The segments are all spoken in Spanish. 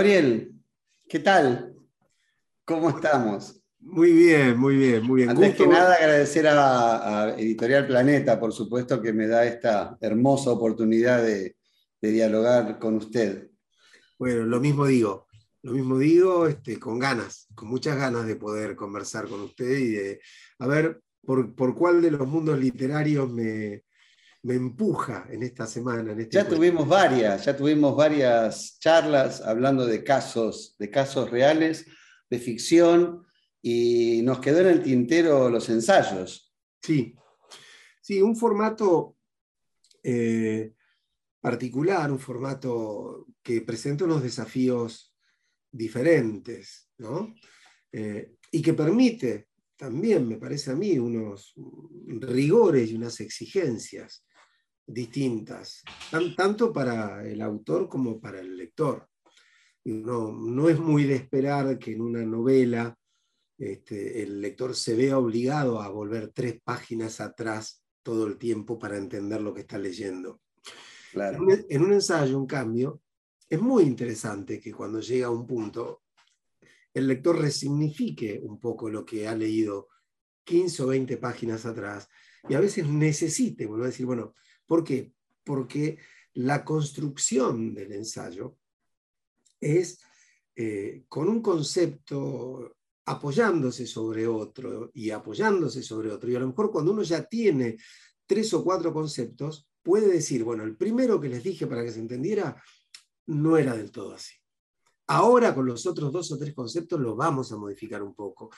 Gabriel, ¿qué tal? ¿Cómo estamos? Muy bien, muy bien, muy bien. Antes que nada, agradecer a, Editorial Planeta, por supuesto, que me da esta hermosa oportunidad de, dialogar con usted. Bueno, lo mismo digo, lo mismo digo, este, con ganas, con muchas ganas de poder conversar con usted y de a ver por, por cuál de los mundos literarios me, me empuja en esta semana. Este ya tuvimos varias, ya tuvimos varias charlas hablando de casos, de casos reales, de ficción, y nos quedó en el tintero los ensayos. Sí, sí, un formato eh, particular, un formato que presenta unos desafíos diferentes, ¿no? Eh, y que permite también, me parece a mí, unos rigores y unas exigencias distintas, tanto para el autor como para el lector. No, no es muy de esperar que en una novela este, el lector se vea obligado a volver tres páginas atrás todo el tiempo para entender lo que está leyendo. En, un, ensayo, un cambio, es muy interesante que cuando llega a un punto, el lector resignifique un poco lo que ha leído 15 o 20 páginas atrás y a veces necesite volver a decir, bueno, ¿Por qué? Porque la construcción del ensayo es eh, con un concepto apoyándose sobre otro y apoyándose sobre otro. Y a lo mejor cuando uno ya tiene tres o cuatro conceptos, puede decir, bueno, el primero que les dije para que se entendiera no era del todo así. Ahora con los otros dos o tres conceptos lo vamos a modificar un poco.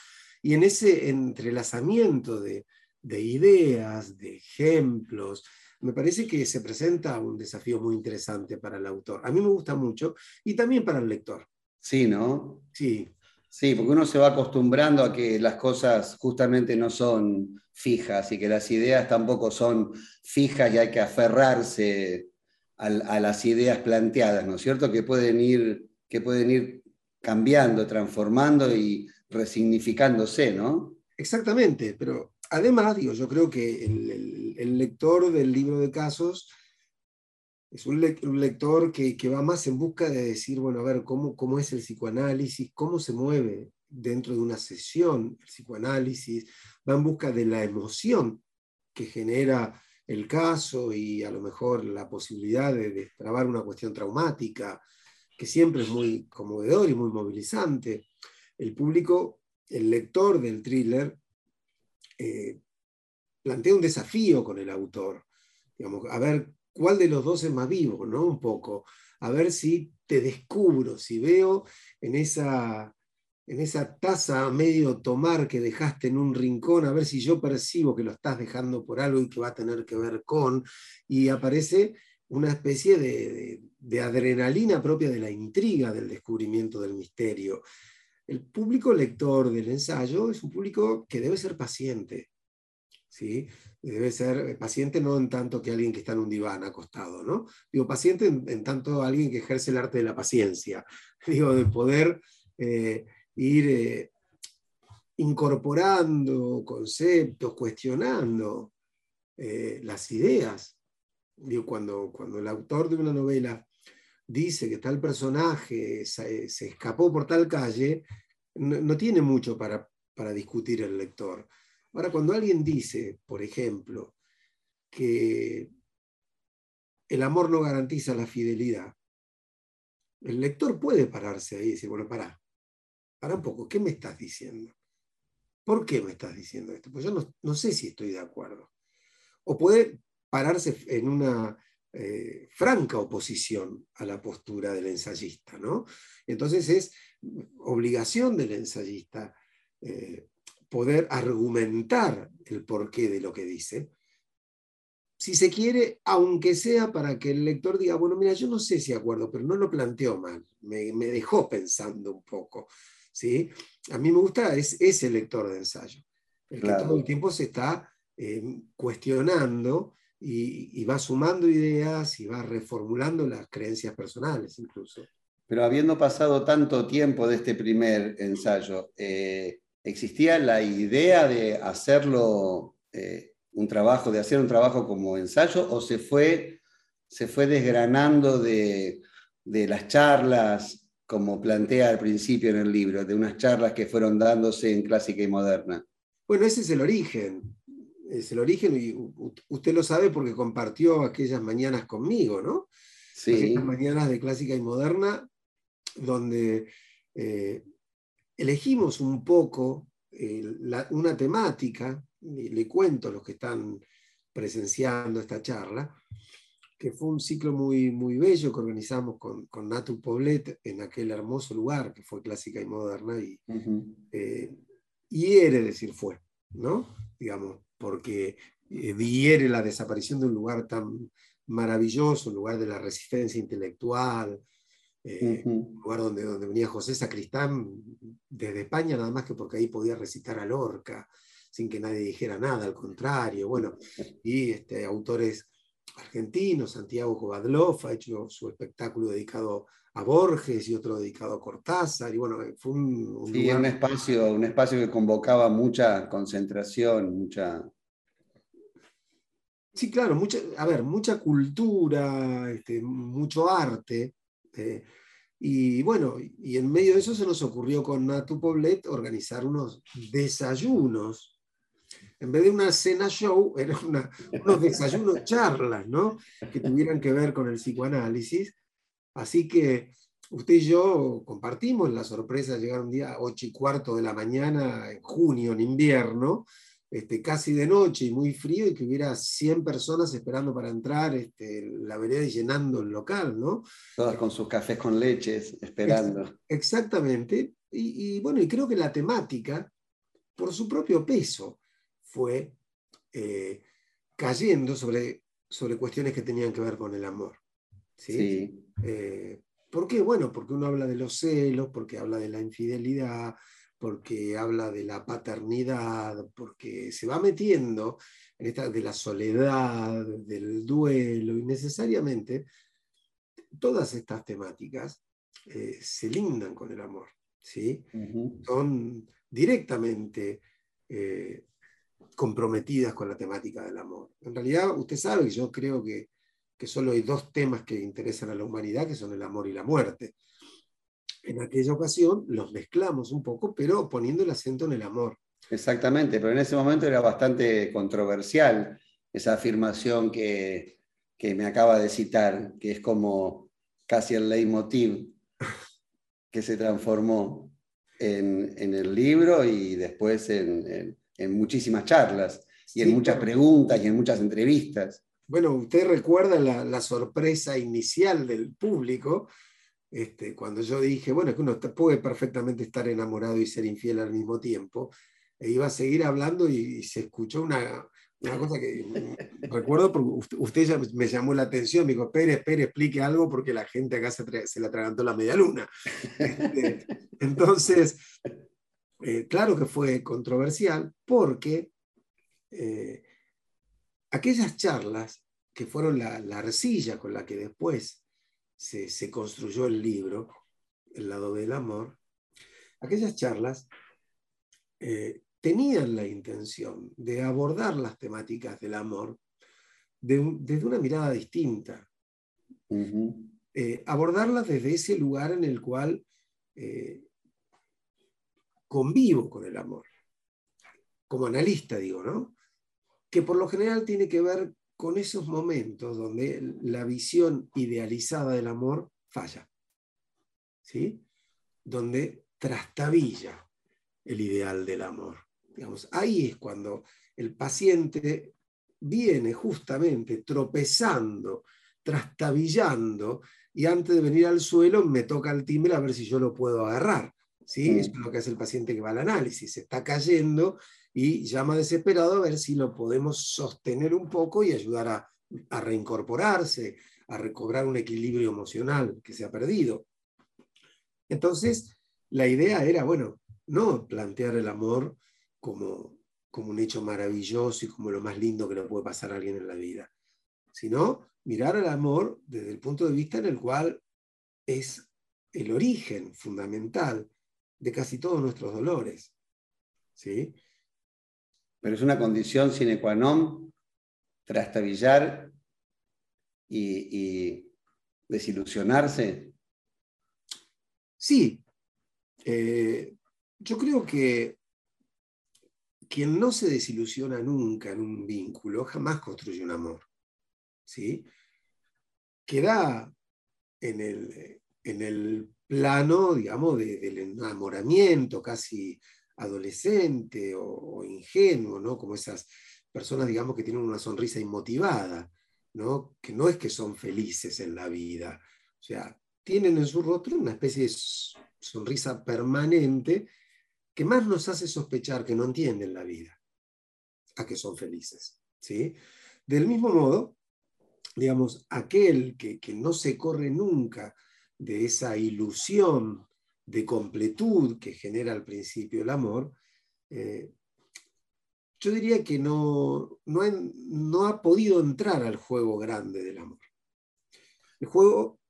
Y en ese entrelazamiento de, de ideas, de ejemplos, me parece que se presenta un desafío muy interesante para el autor. A mí me gusta mucho y también para el lector. Sí, ¿no? Sí. Sí, porque uno se va acostumbrando a que las cosas justamente no son fijas y que las ideas tampoco son fijas y hay que aferrarse a, las ideas planteadas, ¿no es cierto? Que pueden ir, que pueden ir cambiando, transformando y resignificándose, ¿no? Exactamente, pero además, digo, yo creo que el, lector del libro de casos es un, lector que, va más en busca de decir, bueno, a ver, ¿cómo, es el psicoanálisis, cómo se mueve dentro de una sesión el psicoanálisis, va en busca de la emoción que genera el caso y a lo mejor la posibilidad de destrabar una cuestión traumática, que siempre es muy conmovedor y muy movilizante. El público, el lector del thriller, eh, plantea un desafío con el autor, a ver cuál de los dos es más vivo, ¿no? Un poco, a ver si te descubro, si veo en esa, en esa taza medio tomar que dejaste en un rincón, a ver si yo percibo que lo estás dejando por algo y que va a tener que ver con, y aparece una especie de adrenalina propia de la intriga del descubrimiento del misterio. El público lector del ensayo es un público que debe ser paciente. ¿sí? Debe ser paciente no en tanto que alguien que está en un diván acostado, ¿no? Digo, paciente en, tanto alguien que ejerce el arte de la paciencia. Digo, de poder eh, ir eh, incorporando conceptos, cuestionando eh, las ideas. Digo, cuando, cuando el autor de una novela dice que tal personaje se, escapó por tal calle, no, tiene mucho para, para, discutir el lector. Ahora, cuando alguien dice, por ejemplo, que el amor no garantiza la fidelidad, el lector puede pararse ahí y decir, bueno, para, para un poco, ¿qué me estás diciendo? ¿Por qué me estás diciendo esto? Pues yo no, no sé si estoy de acuerdo. O puede pararse en una eh, franca oposición a la postura del ensayista. ¿no? Entonces es obligación del ensayista eh, poder argumentar el porqué de lo que dice, si se quiere, aunque sea para que el lector diga, bueno, mira, yo no sé si acuerdo, pero no lo planteo mal, me, dejó pensando un poco. ¿sí? A mí me gusta es ese lector de ensayo, el que todo el tiempo se está eh, cuestionando y, va sumando ideas y va reformulando las creencias personales incluso. Pero habiendo pasado tanto tiempo de este primer ensayo, eh, ¿existía la idea de hacerlo eh, un trabajo, de hacer un trabajo como ensayo o se fue, se fue desgranando de, las charlas como plantea al principio en el libro, de unas charlas que fueron dándose en clásica y moderna. Bueno, ese es el origen. Es el origen y usted lo sabe porque compartió aquellas mañanas conmigo, ¿no? Sí. Aquellas mañanas de clásica y moderna, donde eh, elegimos un poco eh, una temática, le cuento a los que están presenciando esta charla, que fue un ciclo muy, muy bello que organizamos con, con Natu Poblet en aquel hermoso lugar que fue clásica y moderna, y, eh, hiere decir fue, ¿no? Digamos, porque diere la desaparición de un lugar tan maravilloso, un lugar de la resistencia intelectual, eh, un lugar donde, donde venía José Sacristán desde España, nada más que porque ahí podía recitar a Lorca, sin que nadie dijera nada, al contrario, bueno, y este, autores argentinos, Santiago Kovadlov ha hecho su espectáculo dedicado a Borges y otro dedicado a Cortázar, y bueno, fue un, sí, un espacio, un espacio que convocaba mucha concentración, mucha... Sí, claro, mucha, a ver, mucha cultura, este, mucho arte, este, y bueno, y en medio de eso se nos ocurrió con Natu Poblet organizar unos desayunos. En vez de una cena show, eran unos desayunos charlas, ¿no? Que tuvieran que ver con el psicoanálisis. Así que usted y yo compartimos la sorpresa de llegar un día a 8 y cuarto de la mañana, en junio, en invierno, este, casi de noche y muy frío y que hubiera 100 personas esperando para entrar, este, la vereda llenando el local, ¿no? Todas con sus cafés con leches, esperando. Exactamente. Y, bueno, y creo que la temática, por su propio peso, fue eh, cayendo sobre, sobre cuestiones que tenían que ver con el amor. ¿sí? Eh, ¿Por qué? Bueno, porque uno habla de los celos, porque habla de la infidelidad, porque habla de la paternidad, porque se va metiendo en esta de la soledad, del duelo, y necesariamente todas estas temáticas eh, se lindan con el amor, ¿sí? Son directamente eh, comprometidas con la temática del amor. En realidad, usted sabe que yo creo que, que solo hay dos temas que interesan a la humanidad, que son el amor y la muerte en aquella ocasión los mezclamos un poco, pero poniendo el acento en el amor. Exactamente, pero en ese momento era bastante controversial esa afirmación que, me acaba de citar, que es como casi el leitmotiv que se transformó en, el libro y después en, muchísimas charlas y en muchas preguntas y en muchas entrevistas. Bueno, usted recuerda la sorpresa inicial del público este, cuando yo dije, bueno, que uno puede perfectamente estar enamorado y ser infiel al mismo tiempo, e iba a seguir hablando y, se escuchó una, cosa que recuerdo porque usted, ya me llamó la atención, me dijo, Pérez, espere, explique algo porque la gente acá se, se le atragantó la media luna. Este, entonces, eh, claro que fue controversial porque eh, aquellas charlas que fueron la, la arcilla con la que después se, construyó el libro, El lado del amor, aquellas charlas eh, tenían la intención de abordar las temáticas del amor desde una mirada distinta. Eh, abordarlas desde ese lugar en el cual eh, convivo con el amor. Como analista, digo, ¿no? Que por lo general tiene que ver con esos momentos donde la visión idealizada del amor falla, ¿sí? donde trastabilla el ideal del amor. Digamos, ahí es cuando el paciente viene justamente tropezando, trastabillando, y antes de venir al suelo me toca el timbre a ver si yo lo puedo agarrar. ¿sí? Mm. Eso es lo que hace el paciente que va al análisis. Se está cayendo y llama desesperado a ver si lo podemos sostener un poco y ayudar a, reincorporarse, a recobrar un equilibrio emocional que se ha perdido. Entonces, la idea era, bueno, no plantear el amor como, como un hecho maravilloso y como lo más lindo que le puede pasar a alguien en la vida, sino mirar al amor desde el punto de vista en el cual es el origen fundamental de casi todos nuestros dolores. ¿sí? Pero es una condición sine qua non trastabillar y, desilusionarse. Sí, eh, yo creo que quien no se desilusiona nunca en un vínculo jamás construye un amor. ¿sí? Queda en el, en el plano, digamos, del enamoramiento casi adolescente o, ingenuo, ¿no? Como esas personas, digamos, que tienen una sonrisa inmotivada, ¿no? Que no es que son felices en la vida. O sea, tienen en su rostro una especie de sonrisa permanente que más nos hace sospechar que no entienden la vida, a que son felices. ¿sí? Del mismo modo, digamos, aquel que, no se corre nunca de esa ilusión de completud que genera al principio el amor, eh, yo diría que no, no, ha podido entrar al juego grande del amor. El juego,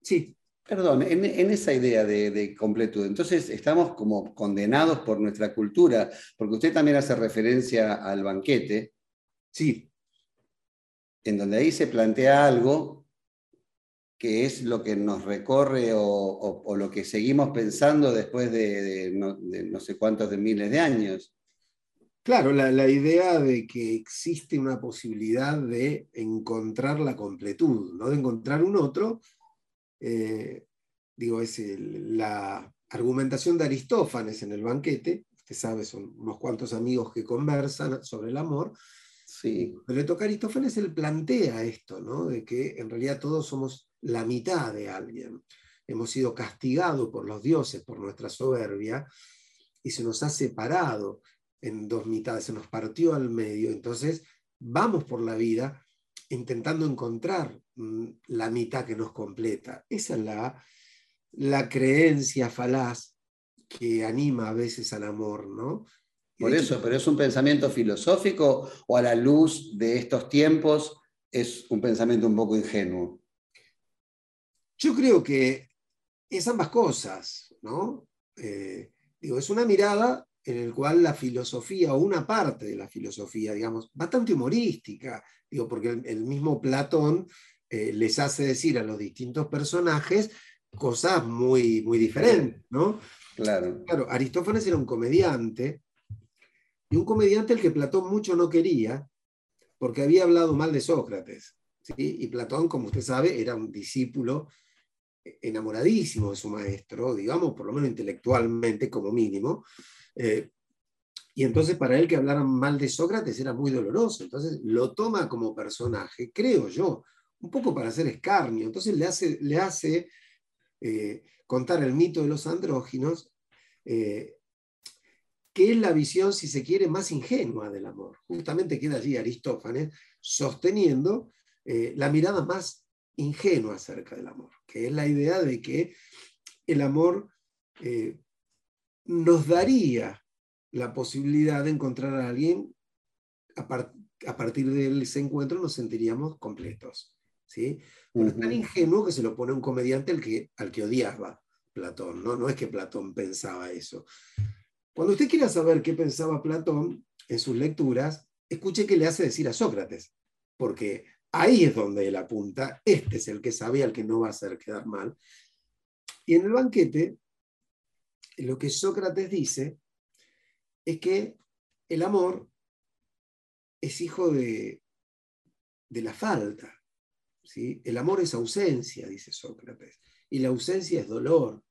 sí. Perdón, en, esa idea de, de, completud, entonces estamos como condenados por nuestra cultura, porque usted también hace referencia al banquete. Sí en donde ahí se plantea algo que es lo que nos recorre o, lo que seguimos pensando después de, no, sé cuántos de miles de años. Claro, la, idea de que existe una posibilidad de encontrar la completud, ¿no? de encontrar un otro, eh, digo, es la argumentación de Aristófanes en el banquete, usted sabe, son unos cuantos amigos que conversan sobre el amor, Sí. Pero toca Aristófanes él plantea esto, ¿no? De que en realidad todos somos la mitad de alguien. Hemos sido castigados por los dioses, por nuestra soberbia, y se nos ha separado en dos mitades, se nos partió al medio. Entonces, vamos por la vida intentando encontrar mm, la mitad que nos completa. Esa es la, la creencia falaz que anima a veces al amor, ¿no? Por eso, pero es un pensamiento filosófico o a la luz de estos tiempos es un pensamiento un poco ingenuo. Yo creo que es ambas cosas, ¿no? Eh, digo, es una mirada en la cual la filosofía, o una parte de la filosofía, digamos, bastante humorística, digo, porque el, mismo Platón eh, les hace decir a los distintos personajes cosas muy, muy diferentes, ¿no? Claro. Claro, Aristófanes era un comediante, y un comediante al que Platón mucho no quería, porque había hablado mal de Sócrates. ¿sí? Y Platón, como usted sabe, era un discípulo enamoradísimo de su maestro, digamos, por lo menos intelectualmente como mínimo. Eh, y entonces para él que hablaran mal de Sócrates era muy doloroso. Entonces lo toma como personaje, creo yo, un poco para hacer escarnio. Entonces le hace, le hace eh, contar el mito de los andróginos eh, que es la visión, si se quiere, más ingenua del amor. Justamente queda allí Aristófanes sosteniendo la mirada más ingenua acerca del amor, que es la idea de que el amor eh, nos daría la posibilidad de encontrar a alguien, a, partir de ese encuentro nos sentiríamos completos. ¿sí? es tan ingenuo que se lo pone un comediante al que, al que odiaba Platón, ¿no? no es que Platón pensaba eso. Cuando usted quiera saber qué pensaba Platón en sus lecturas, escuche qué le hace decir a Sócrates, porque ahí es donde él apunta, este es el que sabe al que no va a hacer quedar mal. Y en el banquete, lo que Sócrates dice es que el amor es hijo de, de la falta. ¿sí? El amor es ausencia, dice Sócrates, y la ausencia es dolor.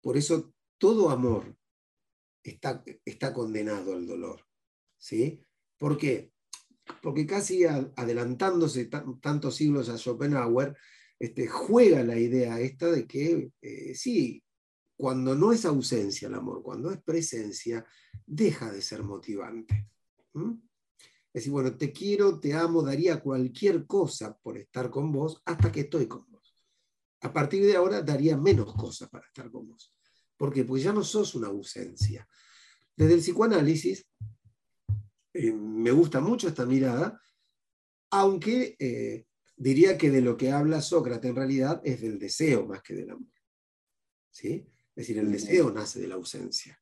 Por eso todo amor está, condenado al dolor. ¿sí? ¿Por qué? Porque casi adelantándose tantos siglos a Schopenhauer, este, juega la idea esta de que eh, sí, cuando no es ausencia el amor, cuando es presencia, deja de ser motivante. Es decir, bueno, te quiero, te amo, daría cualquier cosa por estar con vos hasta que estoy con vos. A partir de ahora daría menos cosas para estar con vos. ¿Por qué? Porque ya no sos una ausencia. Desde el psicoanálisis, eh, me gusta mucho esta mirada, aunque eh, diría que de lo que habla Sócrates en realidad es del deseo más que del amor. ¿Sí? Es decir, el deseo nace de la ausencia.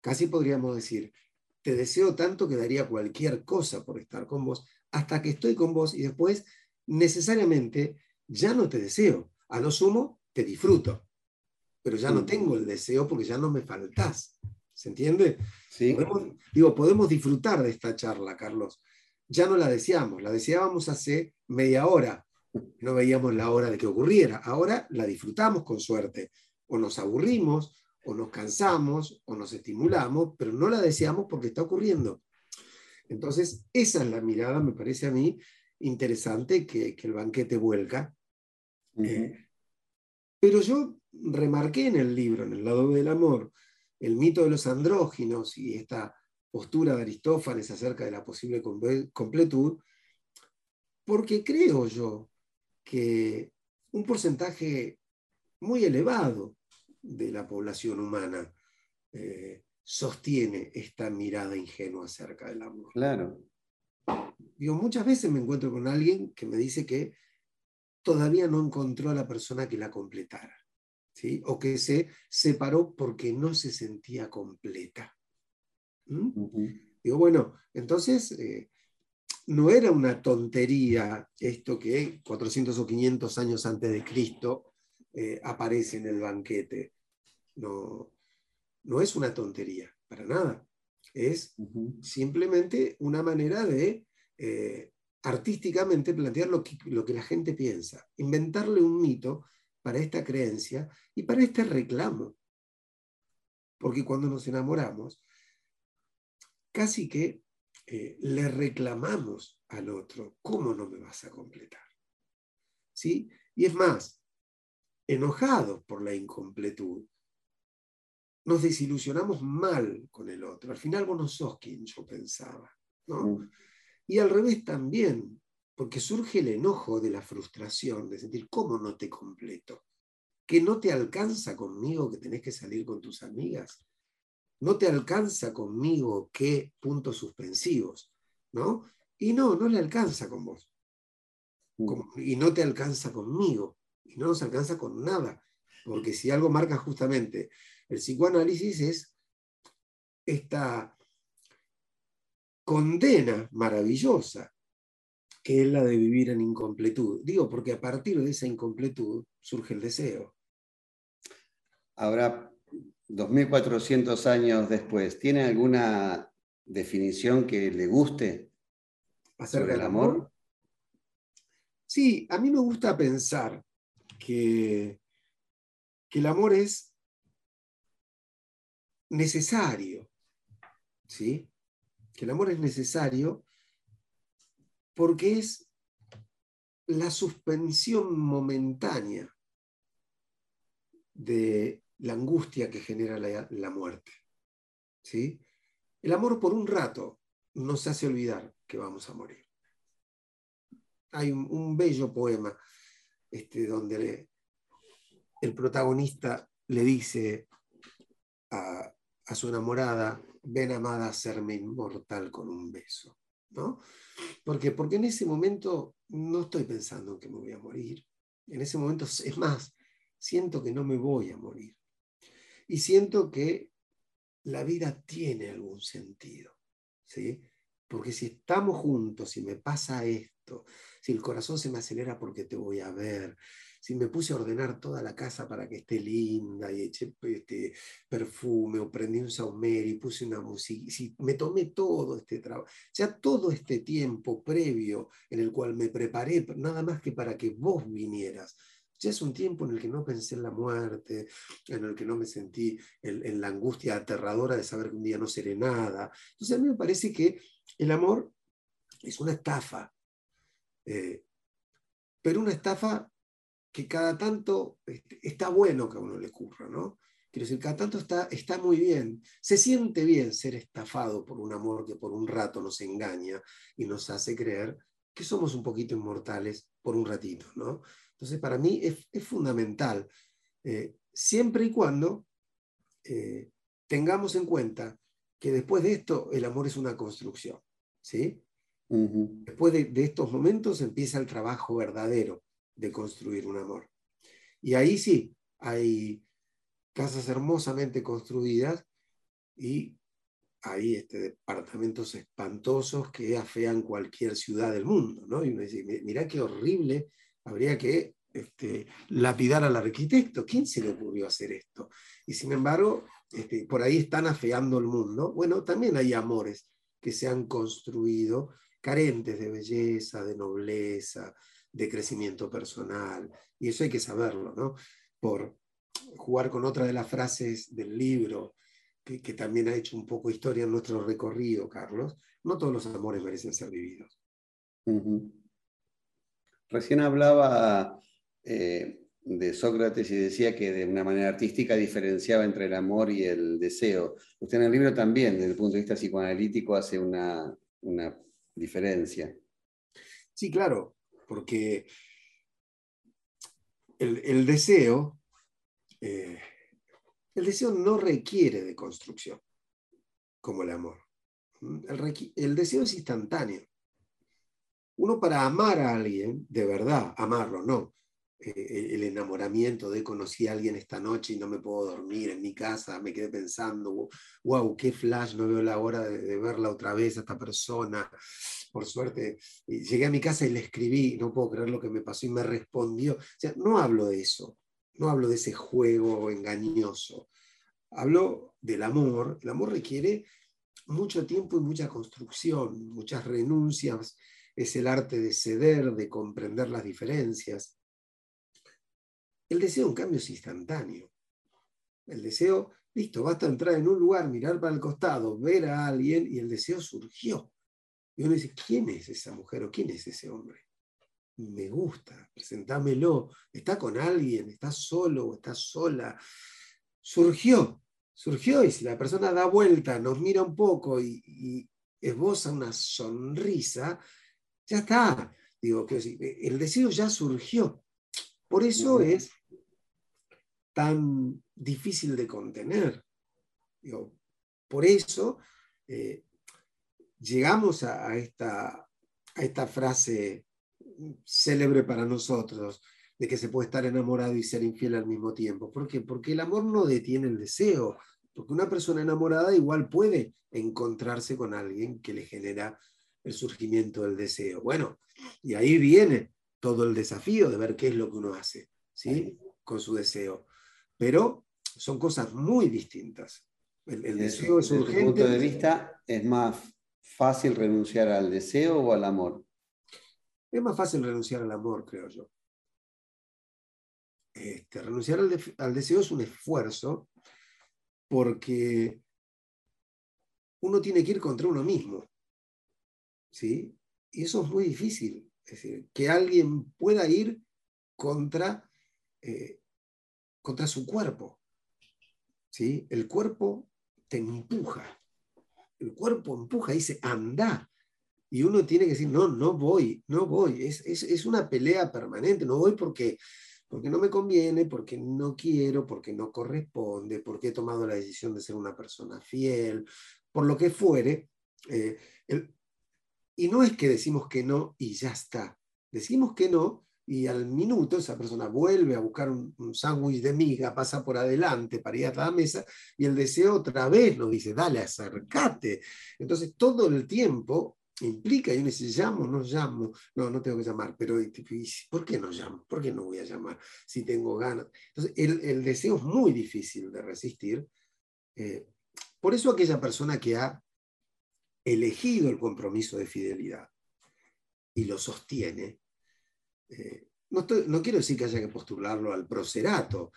Casi podríamos decir, te deseo tanto que daría cualquier cosa por estar con vos, hasta que estoy con vos y después necesariamente ya no te deseo. A lo sumo, te disfruto. pero ya no tengo el deseo porque ya no me faltás. ¿Se entiende? Sí, Podemos- digo, podemos disfrutar de esta charla, Carlos. Ya no la deseamos, la deseábamos hace media hora. No veíamos la hora de que ocurriera. Ahora la disfrutamos con suerte. O nos aburrimos, o nos cansamos, o nos estimulamos, pero no la deseamos porque está ocurriendo. Entonces, esa es la mirada, me parece a mí, interesante que, que el banquete vuelca. Eh, pero yo remarqué en el libro, en el lado del amor, el mito de los andróginos y esta postura de Aristófanes acerca de la posible comple- completud, porque creo yo que un porcentaje muy elevado de la población humana eh, sostiene esta mirada ingenua acerca del amor. claro. Digo, muchas veces me encuentro con alguien que me dice que todavía no encontró a la persona que la completara, ¿sí? o que se separó porque no se sentía completa. ¿Mm? Digo, bueno, entonces eh, no era una tontería esto que 400 o 500 años antes de Cristo eh, aparece en el banquete. No, no es una tontería, para nada. Es simplemente una manera de eh, artísticamente plantear lo que, lo que la gente piensa, inventarle un mito para esta creencia y para este reclamo. Porque cuando nos enamoramos, casi que eh, le reclamamos al otro, ¿cómo no me vas a completar? ¿Sí? Y es más, enojados por la incompletud, nos desilusionamos mal con el otro. Al final vos no sos quien yo pensaba. ¿no? Mm. Y al revés también, porque surge el enojo de la frustración, de sentir, ¿cómo no te completo? Que no te alcanza conmigo que tenés que salir con tus amigas. No te alcanza conmigo que puntos suspensivos, ¿no? Y no, no le alcanza con vos. Como- y no te alcanza conmigo. Y no nos alcanza con nada. Porque si algo marca justamente el psicoanálisis es esta condena maravillosa que es la de vivir en incompletud. Digo, porque a partir de esa incompletud surge el deseo. Ahora, 2400 años después, ¿tiene alguna definición que le guste? Acerca ¿Sobre del el amor. amor? Sí, a mí me gusta pensar que, que el amor es necesario, ¿sí? Que el amor es necesario porque es la suspensión momentánea de la angustia que genera la, muerte, ¿sí? El amor por un rato nos hace olvidar que vamos a morir. Hay un, bello poema este, donde el protagonista le dice a, a su enamorada, ven amada a hacerme inmortal con un beso. ¿no? Porque, porque en ese momento no estoy pensando en que me voy a morir. En ese momento, es más, siento que no me voy a morir. Y siento que la vida tiene algún sentido. ¿sí? Porque si estamos juntos, si me pasa esto, si el corazón se me acelera porque te voy a ver, si me puse a ordenar toda la casa para que esté linda y eché este, perfume o prendí un saumerio y puse una música, si me tomé todo este trabajo, ya todo este tiempo previo en el cual me preparé, nada más que para que vos vinieras, ya es un tiempo en el que no pensé en la muerte, en el que no me sentí en, en la angustia aterradora de saber que un día no seré nada. Entonces a mí me parece que el amor es una estafa, eh, pero una estafa que cada tanto este, está bueno que a uno le ocurra, ¿no? Quiero decir, cada tanto está, está muy bien. Se siente bien ser estafado por un amor que por un rato nos engaña y nos hace creer que somos un poquito inmortales por un ratito, ¿no? Entonces, para mí es, es fundamental, eh, siempre y cuando eh, tengamos en cuenta que después de esto el amor es una construcción, ¿sí? Después de, de estos momentos empieza el trabajo verdadero de construir un amor. Y ahí sí, hay casas hermosamente construidas y hay este, departamentos espantosos que afean cualquier ciudad del mundo, ¿no? Y uno dice, "Mi- mirá qué horrible, habría que este, lapidar al arquitecto. ¿Quién se le ocurrió hacer esto? Y sin embargo, este, por ahí están afeando el mundo. Bueno, también hay amores que se han construido carentes de belleza, de nobleza, de crecimiento personal. Y eso hay que saberlo, ¿no? Por jugar con otra de las frases del libro, que, también ha hecho un poco historia en nuestro recorrido, Carlos, no todos los amores merecen ser vividos. Recién hablaba eh, de Sócrates y decía que de una manera artística diferenciaba entre el amor y el deseo. Usted en el libro también, desde el punto de vista psicoanalítico, hace una, diferencia. Sí, claro, porque el, deseo, eh, el deseo no requiere de construcción, como el amor. el deseo es instantáneo. Uno para amar a alguien, de verdad, amarlo, no, eh, el enamoramiento de conocí a alguien esta noche y no me puedo dormir en mi casa, me quedé pensando, wow, qué flash, no veo la hora de, verla otra vez a esta persona. Por suerte, llegué a mi casa y le escribí, no puedo creer lo que me pasó y me respondió. No hablo de eso, no hablo de ese juego engañoso. Hablo del amor. El amor requiere mucho tiempo y mucha construcción, muchas renuncias. Es el arte de ceder, de comprender las diferencias el deseo, en cambio, es instantáneo. El deseo, listo, basta entrar en un lugar, mirar para el costado, ver a alguien y el deseo surgió. Y uno dice, ¿quién es esa mujer o quién es ese hombre? Me gusta, presentámelo. ¿Está con alguien? ¿Está solo o está sola? Surgió, surgió y si la persona da vuelta, nos mira un poco y, esboza una sonrisa, ya está. Digo, el deseo ya surgió. Por eso es tan difícil de contener. por eso eh, llegamos a, esta, a esta frase célebre para nosotros, de que se puede estar enamorado y ser infiel al mismo tiempo. ¿Por qué? Porque el amor no detiene el deseo, porque una persona enamorada igual puede encontrarse con alguien que le genera el surgimiento del deseo. Bueno, y ahí viene todo el desafío de ver qué es lo que uno hace, ¿sí? Con su deseo pero son cosas muy distintas. El, deseo es urgente. Desde punto de vista, ¿es más fácil renunciar al deseo o al amor? Es más fácil renunciar al amor, creo yo. Este, renunciar al, deseo es un esfuerzo porque uno tiene que ir contra uno mismo. ¿sí? Y eso es muy difícil. Es decir, que alguien pueda ir contra eh, contra su cuerpo. ¿sí? El cuerpo te empuja. El cuerpo empuja, dice, anda. Y uno tiene que decir, no, no voy, no voy. Es, una pelea permanente. No voy porque, porque no me conviene, porque no quiero, porque no corresponde, porque he tomado la decisión de ser una persona fiel, por lo que fuere. Eh, y no es que decimos que no y ya está. Decimos que no y al minuto esa persona vuelve a buscar un, sándwich de miga, pasa por adelante para ir a la mesa y el deseo otra vez nos dice, dale, acércate. Entonces todo el tiempo implica, y uno dice, llamo, no llamo, no, no tengo que llamar, pero ¿por qué no llamo? ¿Por qué no voy a llamar si tengo ganas? Entonces el, deseo es muy difícil de resistir. Eh, por eso aquella persona que ha elegido el compromiso de fidelidad y lo sostiene, eh, no, quiero decir que haya que postularlo al procerato,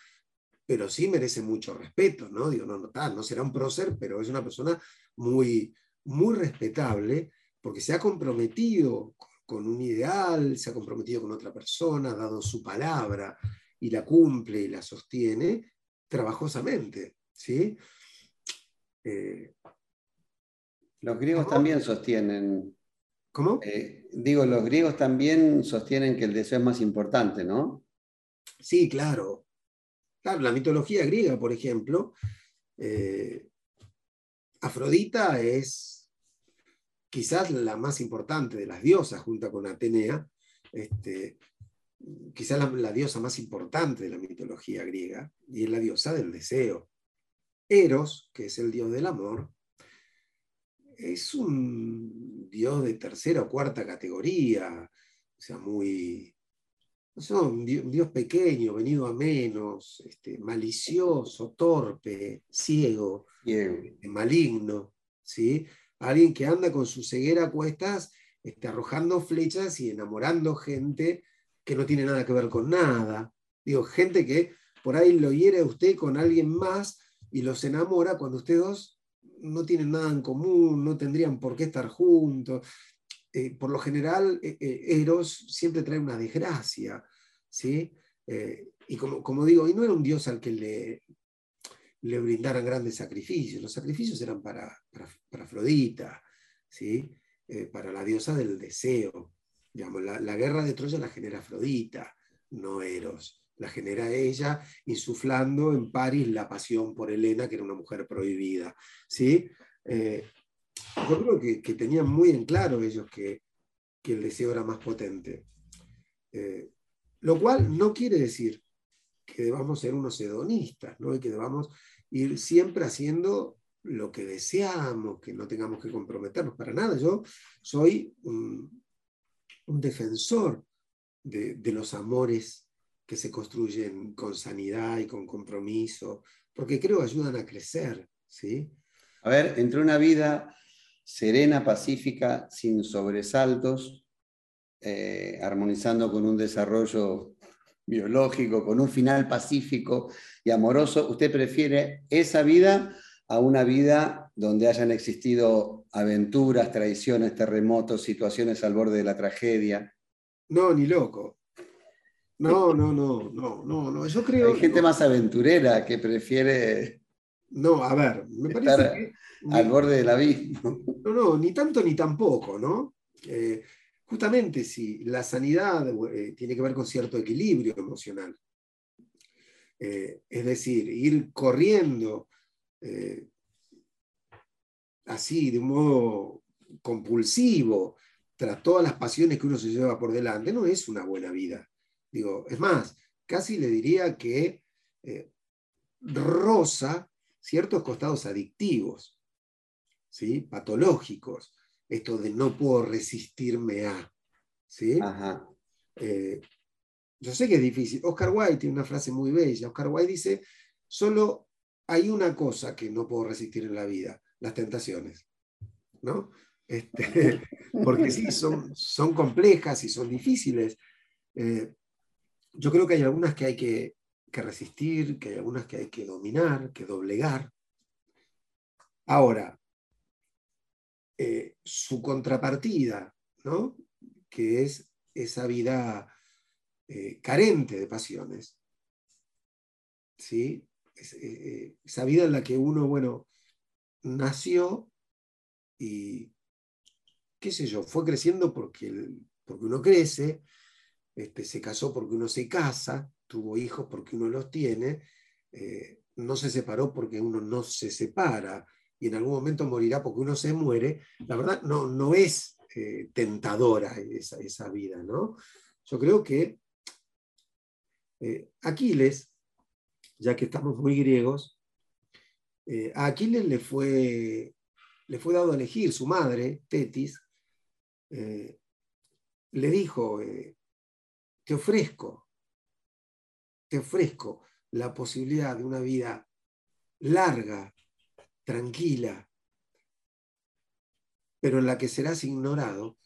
pero sí merece mucho respeto, ¿no? Digo, no, no, no será un prócer, pero es una persona muy, muy respetable porque se ha comprometido con un ideal, se ha comprometido con otra persona, ha dado su palabra y la cumple y la sostiene trabajosamente, ¿sí? Eh, Los griegos también sostienen ¿Cómo? Eh, digo, los griegos también sostienen que el deseo es más importante, ¿no? Sí, claro. Claro, la mitología griega, por ejemplo, eh, Afrodita es quizás la más importante de las diosas, junto con Atenea, este, quizás la, la, diosa más importante de la mitología griega, y es la diosa del deseo. Eros, que es el dios del amor, es un dios de tercera o cuarta categoría, o sea, muy, un Dios, pequeño, venido a menos, este, malicioso, torpe, ciego, este, maligno, ¿sí? Alguien que anda con su ceguera a cuestas, este, arrojando flechas y enamorando gente que no tiene nada que ver con nada. Digo, gente que por ahí lo hiere a usted con alguien más y los enamora cuando ustedes dos no tienen nada en común, no tendrían por qué estar juntos. Eh, por lo general, eh, eh, Eros siempre trae una desgracia, ¿sí? y como, digo, y no era un dios al que le, le brindaran grandes sacrificios, los sacrificios eran para, para, Afrodita, ¿sí? para la diosa del deseo. Digamos, la, la, guerra de Troya la genera Afrodita, no Eros. La genera ella, insuflando en París la pasión por Helena, que era una mujer prohibida. ¿sí? yo creo que, tenían muy en claro ellos que, el deseo era más potente. Eh, lo cual no quiere decir que debamos ser unos hedonistas, ¿no? y que debamos ir siempre haciendo lo que deseamos, que no tengamos que comprometernos para nada. Yo soy un, defensor de, de, los amores que se construyen con sanidad y con compromiso, porque creo ayudan a crecer. ¿sí? A ver, entre una vida serena, pacífica, sin sobresaltos, eh, armonizando con un desarrollo biológico, con un final pacífico y amoroso, ¿usted prefiere esa vida a una vida donde hayan existido aventuras, traiciones, terremotos, situaciones al borde de la tragedia? No, ni loco. No, no, no, no, no, no. Yo creo. Hay gente más aventurera que prefiere. No, a ver, me parece que al borde del abismo. No, no, ni tanto ni tampoco, ¿no? Eh, justamente si la sanidad eh, tiene que ver con cierto equilibrio emocional. Eh, es decir, ir corriendo así, de un modo compulsivo, tras todas las pasiones que uno se lleva por delante, no es una buena vida. Digo, es más, casi le diría que rosa ciertos costados adictivos. ¿sí? patológicos, esto de no puedo resistirme a. ¿sí? Eh, yo sé que es difícil. Oscar Wilde tiene una frase muy bella. Oscar Wilde dice, solo hay una cosa que no puedo resistir en la vida, las tentaciones. ¿no? Este, porque sí, son, son complejas y son difíciles. Eh, yo creo que hay algunas que hay que, que, resistir, que hay algunas que hay que dominar, que doblegar. Ahora, eh, su contrapartida, ¿no? que es esa vida eh, carente de pasiones. ¿sí? Eh, esa vida en la que uno, bueno, nació y, qué sé yo, fue creciendo porque, porque uno crece, este, se casó porque uno se casa, tuvo hijos porque uno los tiene, no se separó porque uno no se separa, y en algún momento morirá porque uno se muere, la verdad no, no es eh, tentadora esa, vida, ¿no? Yo creo que eh, Aquiles, ya que estamos muy griegos, eh, a Aquiles le fue, le fue dado a elegir su madre, Tetis, le dijo, te ofrezco, te ofrezco la posibilidad de una vida larga, tranquila, pero en la que serás ignorado,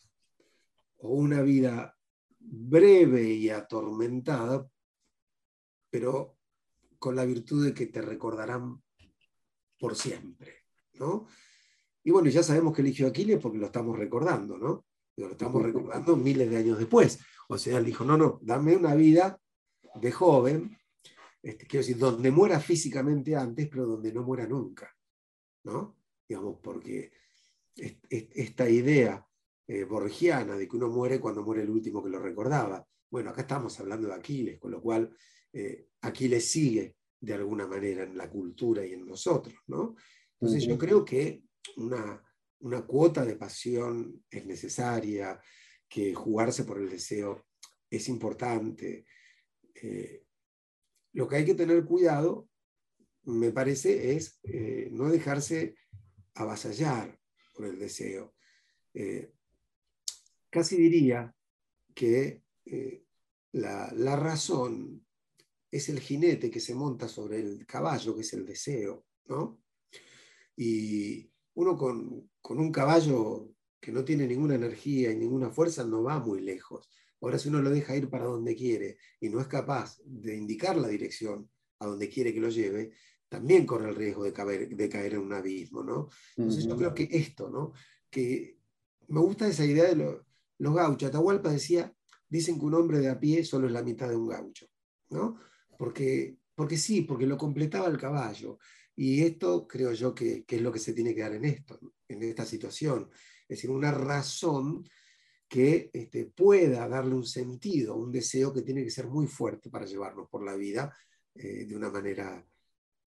o una vida breve y atormentada, pero con la virtud de que te recordarán por siempre, ¿no? Y bueno, ya sabemos que eligió Aquiles porque lo estamos recordando, ¿no? Lo estamos recordando miles de años después. O sea, él dijo, no, no, dame una vida de joven, este, quiero decir, donde muera físicamente antes, pero donde no muera nunca. ¿no? Digamos, porque esta idea eh, borgiana de que uno muere cuando muere el último que lo recordaba. Bueno, acá estamos hablando de Aquiles, con lo cual eh, Aquiles sigue de alguna manera en la cultura y en nosotros, ¿no? Entonces yo creo que una, cuota de pasión es necesaria, que jugarse por el deseo es importante. Eh, lo que hay que tener cuidado me parece, es eh, no dejarse avasallar por el deseo. Eh, casi diría que la, la razón es el jinete que se monta sobre el caballo, que es el deseo, ¿no? Y uno con, con, un caballo que no tiene ninguna energía y ninguna fuerza no va muy lejos. Ahora si uno lo deja ir para donde quiere y no es capaz de indicar la dirección a donde quiere que lo lleve, también corre el riesgo de caer, de caer en un abismo, ¿no? Entonces yo creo que esto, ¿no? Que me gusta esa idea de los gauchos. Atahualpa decía, dicen que un hombre de a pie solo es la mitad de un gaucho, ¿no? Porque, porque sí, porque lo completaba el caballo. Y esto creo yo que, es lo que se tiene que dar en esto, en esta situación. Es decir, una razón que este, pueda darle un sentido, un deseo que tiene que ser muy fuerte para llevarnos por la vida eh, de una manera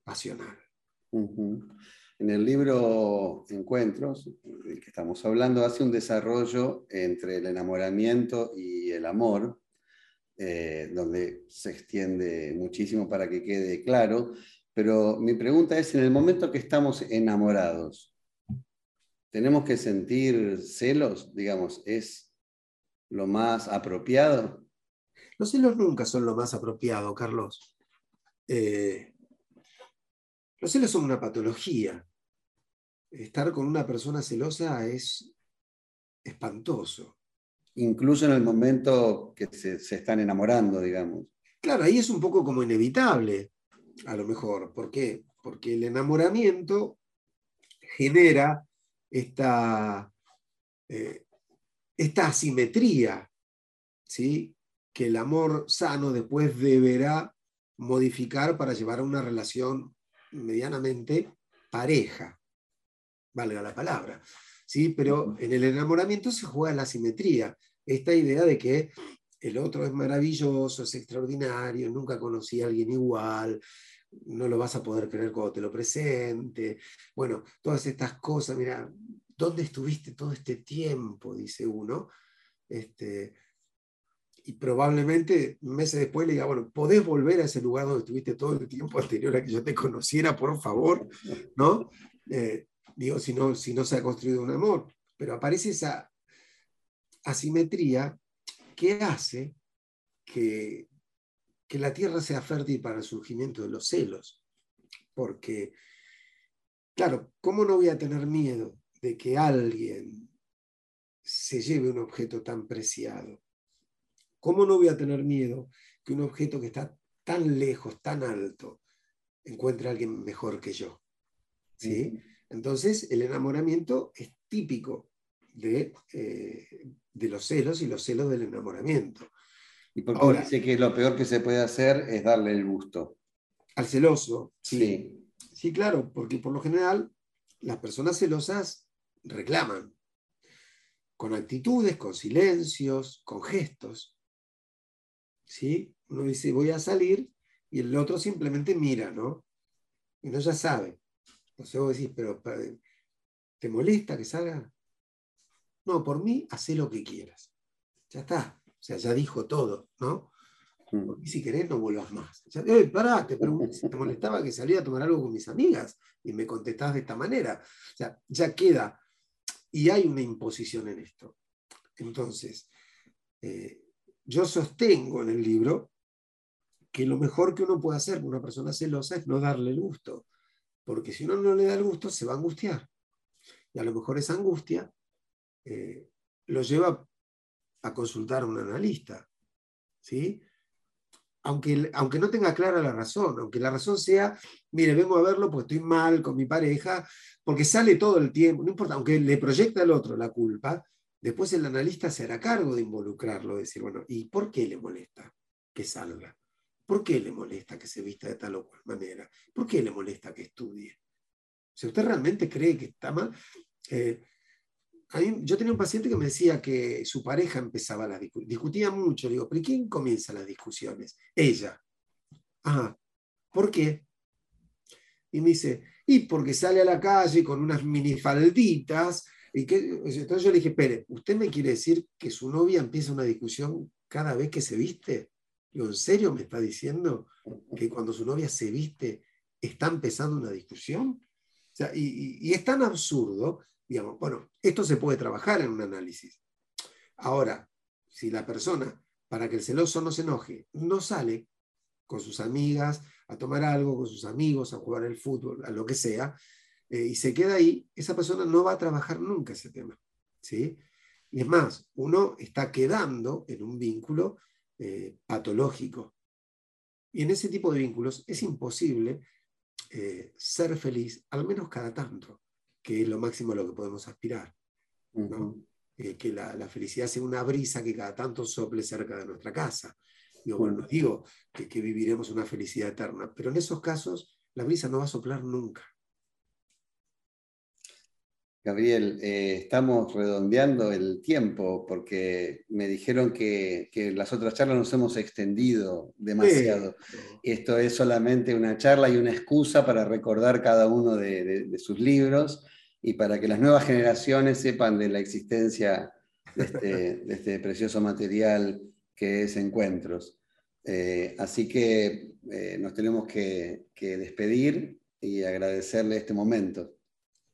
pasional. En el libro Encuentros, del que estamos hablando, hace un desarrollo entre el enamoramiento y el amor, eh, donde se extiende muchísimo para que quede claro. Pero mi pregunta es, en el momento que estamos enamorados, ¿tenemos que sentir celos? Digamos, ¿es lo más apropiado? Los celos nunca son lo más apropiado, Carlos. Eh, los celos son una patología. Estar con una persona celosa es espantoso. Incluso en el momento que se, están enamorando, digamos. Claro, ahí es un poco como inevitable, a lo mejor. ¿Por qué? Porque el enamoramiento genera esta, eh, esta asimetría, ¿sí? que el amor sano después deberá modificar para llevar a una relación medianamente pareja, valga la palabra. ¿sí? Pero en el enamoramiento se juega la simetría, esta idea de que el otro es maravilloso, es extraordinario, nunca conocí a alguien igual, no lo vas a poder creer cuando te lo presente. Bueno, todas estas cosas, mira, ¿dónde estuviste todo este tiempo? Dice uno. Este, y probablemente meses después le diga, bueno, ¿podés volver a ese lugar donde estuviste todo el tiempo anterior a que yo te conociera, por favor? ¿No? Eh, digo, si no, si no se ha construido un amor. Pero aparece esa asimetría que hace que, que la tierra sea fértil para el surgimiento de los celos. Porque, claro, ¿cómo no voy a tener miedo de que alguien se lleve un objeto tan preciado? ¿Cómo no voy a tener miedo que un objeto que está tan lejos, tan alto, encuentre a alguien mejor que yo? ¿Sí? Entonces, el enamoramiento es típico de, eh, de, los celos y los celos del enamoramiento. ¿Y qué dice que lo peor que se puede hacer es darle el gusto? Al celoso, sí. Sí, claro, porque por lo general las personas celosas reclaman con actitudes, con silencios, con gestos. ¿sí? Uno dice, voy a salir, y el otro simplemente mira, ¿no? Y no ya sabe. Entonces vos decís, pero ¿te molesta que salga? No, por mí, haz lo que quieras. Ya está. O sea, ya dijo todo, ¿no? Mm. Y si querés, no vuelvas más. eh, pará, te pregunté si te molestaba que saliera a tomar algo con mis amigas y me contestás de esta manera. O sea, ya queda. Y hay una imposición en esto. Entonces, eh, yo sostengo en el libro que lo mejor que uno puede hacer con una persona celosa es no darle el gusto, porque si uno no le da el gusto se va a angustiar. Y a lo mejor esa angustia eh, lo lleva a consultar a un analista. ¿sí? Aunque, aunque no tenga clara la razón, aunque la razón sea, mire, vengo a verlo porque estoy mal con mi pareja, porque sale todo el tiempo, no importa, aunque le proyecta al otro la culpa, Después el analista se hará cargo de involucrarlo, decir, bueno, ¿y por qué le molesta que salga? ¿Por qué le molesta que se vista de tal o cual manera? ¿Por qué le molesta que estudie? Si usted realmente cree que está mal... Eh, yo tenía un paciente que me decía que su pareja empezaba las discusiones, discutía mucho, digo, pero ¿quién comienza las discusiones? Ella. Ah, ¿por qué? Y me dice, y porque sale a la calle con unas minifalditas ¿Y Entonces yo le dije, espere, ¿usted me quiere decir que su novia empieza una discusión cada vez que se viste? ¿en serio me está diciendo que cuando su novia se viste está empezando una discusión? y, es tan absurdo, digamos, bueno, esto se puede trabajar en un análisis. Ahora, si la persona para que el celoso no se enoje, no sale con sus amigas a tomar algo, con sus amigos, a jugar el fútbol, a lo que sea, eh, y se queda ahí, esa persona no va a trabajar nunca ese tema. ¿sí? Y es más, uno está quedando en un vínculo eh, patológico. Y en ese tipo de vínculos es imposible eh, ser feliz, al menos cada tanto, que es lo máximo a lo que podemos aspirar. que la, felicidad sea una brisa que cada tanto sople cerca de nuestra casa. Digo, bueno, digo que, que viviremos una felicidad eterna, pero en esos casos la brisa no va a soplar nunca. Gabriel, eh, estamos redondeando el tiempo porque me dijeron que, que, las otras charlas nos hemos extendido demasiado. Esto es solamente una charla y una excusa para recordar cada uno de, sus libros y para que las nuevas generaciones sepan de la existencia de este, este precioso material que es Encuentros. Eh, así que eh, nos tenemos que, que despedir y agradecerle este momento.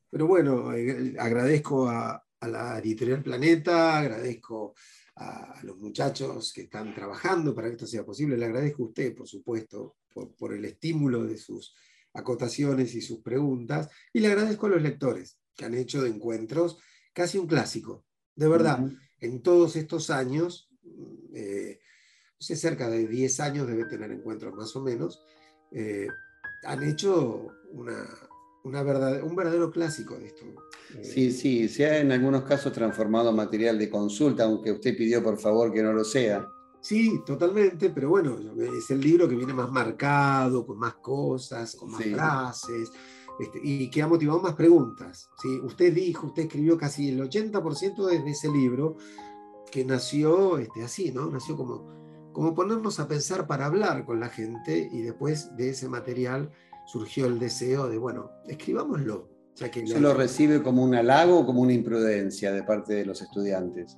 Pero bueno, eh, agradezco a, la editorial Planeta, agradezco a, los muchachos que están trabajando para que esto sea posible, le agradezco a usted, por supuesto, por, el estímulo de sus acotaciones y sus preguntas, y le agradezco a los lectores que han hecho de encuentros casi un clásico. De verdad, en todos estos años, eh, sé, cerca de 10 años debe tener encuentros más o menos, eh, han hecho una, un verdadero clásico de esto. Sí, sí, se ha en algunos casos transformado material de consulta, aunque usted pidió por favor que no lo sea. Sí, totalmente, pero bueno, es el libro que viene más marcado, con más cosas, con más frases, este, y que ha motivado más preguntas. ¿sí? Usted dijo, usted escribió casi el 80% desde ese libro, que nació este, así, ¿no? Nació como, como ponernos a pensar para hablar con la gente y después de ese material surgió el deseo de, bueno, escribámoslo. Ya que ¿Se lo recibe como un halago o como una imprudencia de parte de los estudiantes?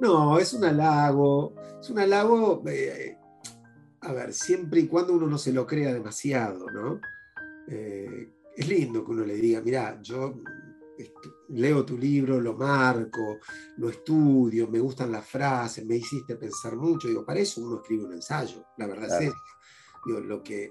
No, es un halago. Es un halago, eh, a ver, siempre y cuando uno no se lo crea demasiado, ¿no? Eh, es lindo que uno le diga, mira, yo leo tu libro, lo marco, lo estudio, me gustan las frases, me hiciste pensar mucho. Digo, para eso uno escribe un ensayo, la verdad es eso. Digo, lo que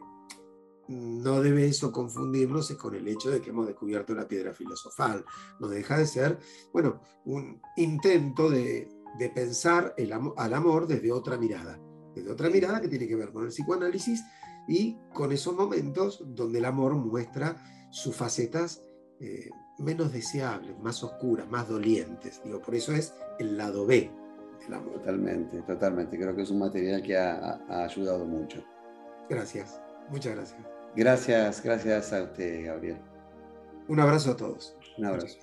no debe eso confundirnos con el hecho de que hemos descubierto la piedra filosofal. No deja de ser, bueno, un intento de, pensar el al amor desde otra mirada, desde otra mirada que tiene que ver con el psicoanálisis y con esos momentos donde el amor muestra sus facetas eh, menos deseables, más oscuras, más dolientes. Digo, por eso es el lado B del amor. Totalmente, totalmente. Creo que es un material que ha ayudado mucho. Gracias, muchas gracias. Gracias, gracias a usted, Gabriel. Un abrazo a todos. Un abrazo.